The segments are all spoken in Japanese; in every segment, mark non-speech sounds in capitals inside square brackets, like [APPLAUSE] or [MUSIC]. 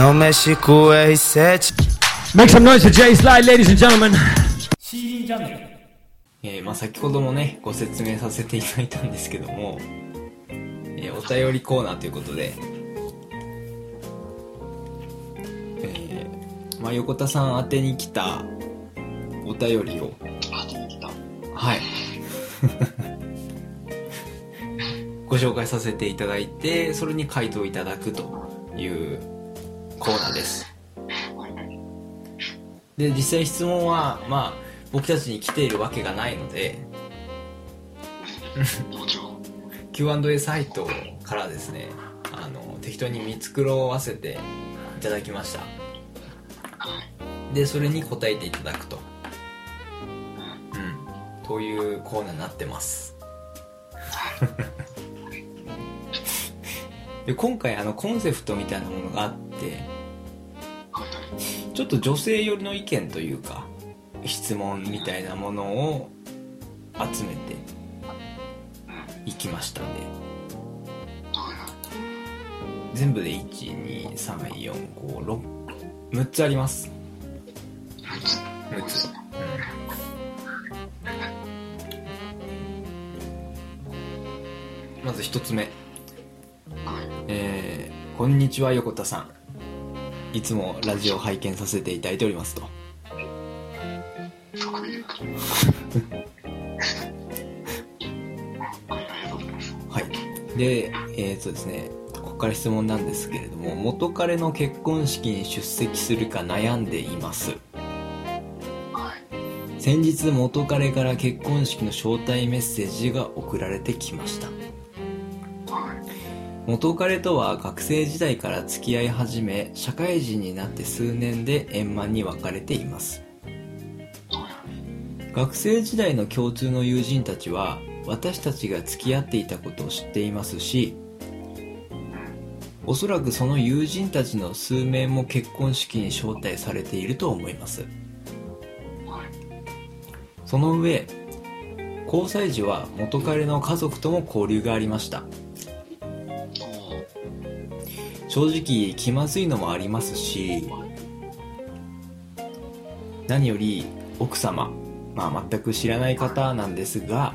No Mexico, he said. Make some noise for Jay Slide, ladies and gentlemen. えーまあ、先ほどもねご説明させていただいたんですけども、えーお便りコーナーということで、えーまあ、横田さん宛てに来たお便りをはい [LAUGHS] ご紹介させていただいてそれに回答いただくというコーナーです。で実際質問はまあ僕たちに来ているわけがないので Q&A サイトからですねあの適当に見繕わせていただきました。でそれに答えていただくと。うん。というコーナーになってます。で今回あのコンセプトみたいなものがあって。ちょっと女性寄りの意見というか質問みたいなものを集めていきましたんで全部で1234566つあります。6つ、うん、まず1つ目。えー、こんにちは横田さん。いつもラジオ拝見させていただいておりますと。はい。でえー、っとですねここから質問なんですけれども元彼の結婚式に出席するか悩んでいます。先日元彼から結婚式の招待メッセージが送られてきました元彼とは学生時代から付き合い始め社会人になって数年で円満に別れています。学生時代の共通の友人たちは私たちが付き合っていたことを知っていますしおそらくその友人たちの数名も結婚式に招待されていると思います。その上交際時は元彼の家族とも交流がありました。正直気まずいのもありますし何より奥様、まあ、全く知らない方なんですが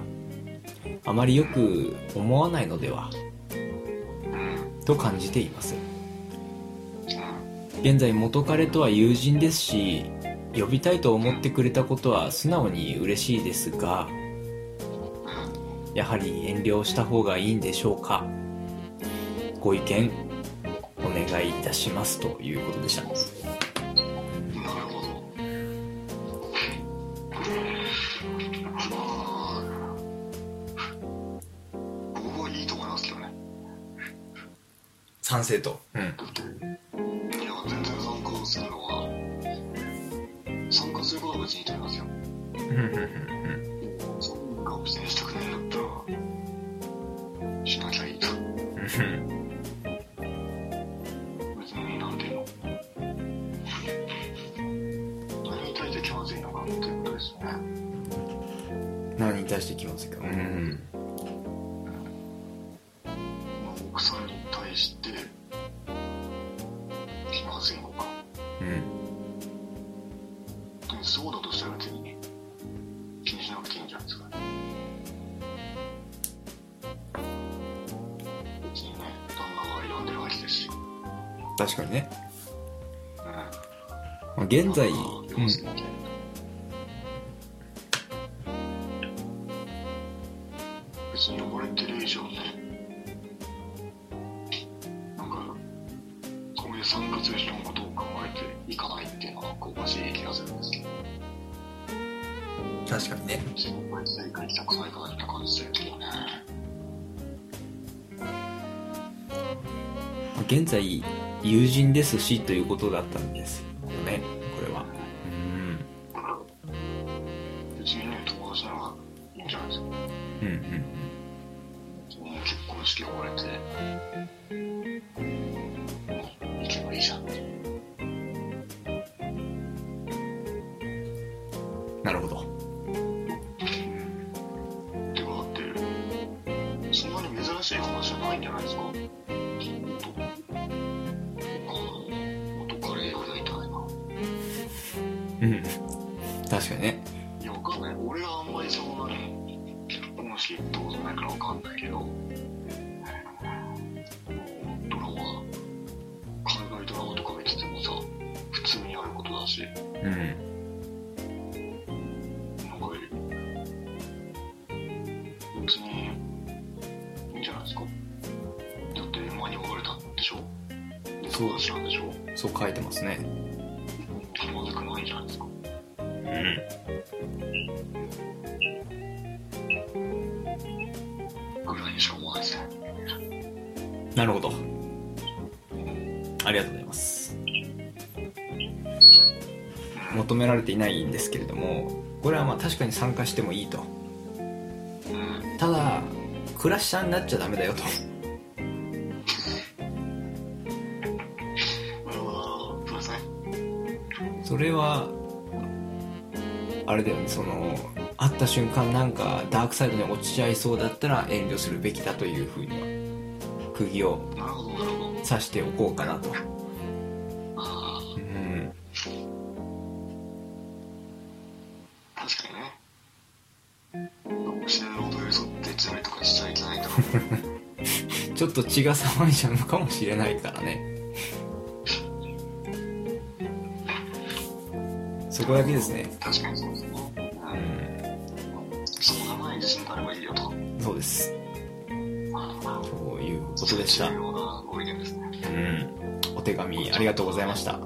あまりよく思わないのではと感じています。現在元彼とは友人ですし呼びたいと思ってくれたことは素直に嬉しいですがやはり遠慮した方がいいんでしょうか。ご意見願いいたしますということでしたなるほど。まあ、僕はいいと思いますけどね。賛成とうんいや、全然参加するのは、参加することは別にいいと思いますよ。参ですよね。何に対して気まずいかうんまあ奥さんに対して気まずいのか。うんでもそうだとしたら別に気にしなくていいんじゃないですか。別にね、旦那が選んでるわけですし。確かにねうん。まあ現在、まあうん別に呼ばれてる以上ね、なんか、こういう参加する人のことを考えていかないっていうのはおかしい気がするんですけど、確かにね。別にこいつで行きたくないからって感じけどね。まあ現在友人ですしということだったんです常識溺れて、行けばいいじゃん。なるほど。でもだって、そんなに珍しい話じゃないんじゃないですかうん。確かにね。いや、わかんない。俺はあんまりそんなに、本式ってことないからわかんないけど、だし、うん。なんか、別に、いいんじゃないですか。だって、間に別れたんでしょ？で、そう友達なんでしょ？そう書いてますね。気まずくないんじゃないですか？うん。ぐらいにしか思わないですね。なるほど。ありがとうございます求められていないんですけれどもこれはまあ確かに参加してもいいとうん。ただクラッシャーになっちゃダメだよと。それはあれだよねその会った瞬間なんかダークサイドに落ちちゃいそうだったら遠慮するべきだというふうには釘を。刺しておこうかなと確かにね。死ぬほど寄り添ってつらいとかしちゃいけないと。[LAUGHS] ちょっと血が騒いじゃうのかもしれないからねそこだけですね確かにそうですね。ううんん。そうならない自信があればいいよと。そうですということでした重要なご意見ですね。うんお手紙ありがとうございました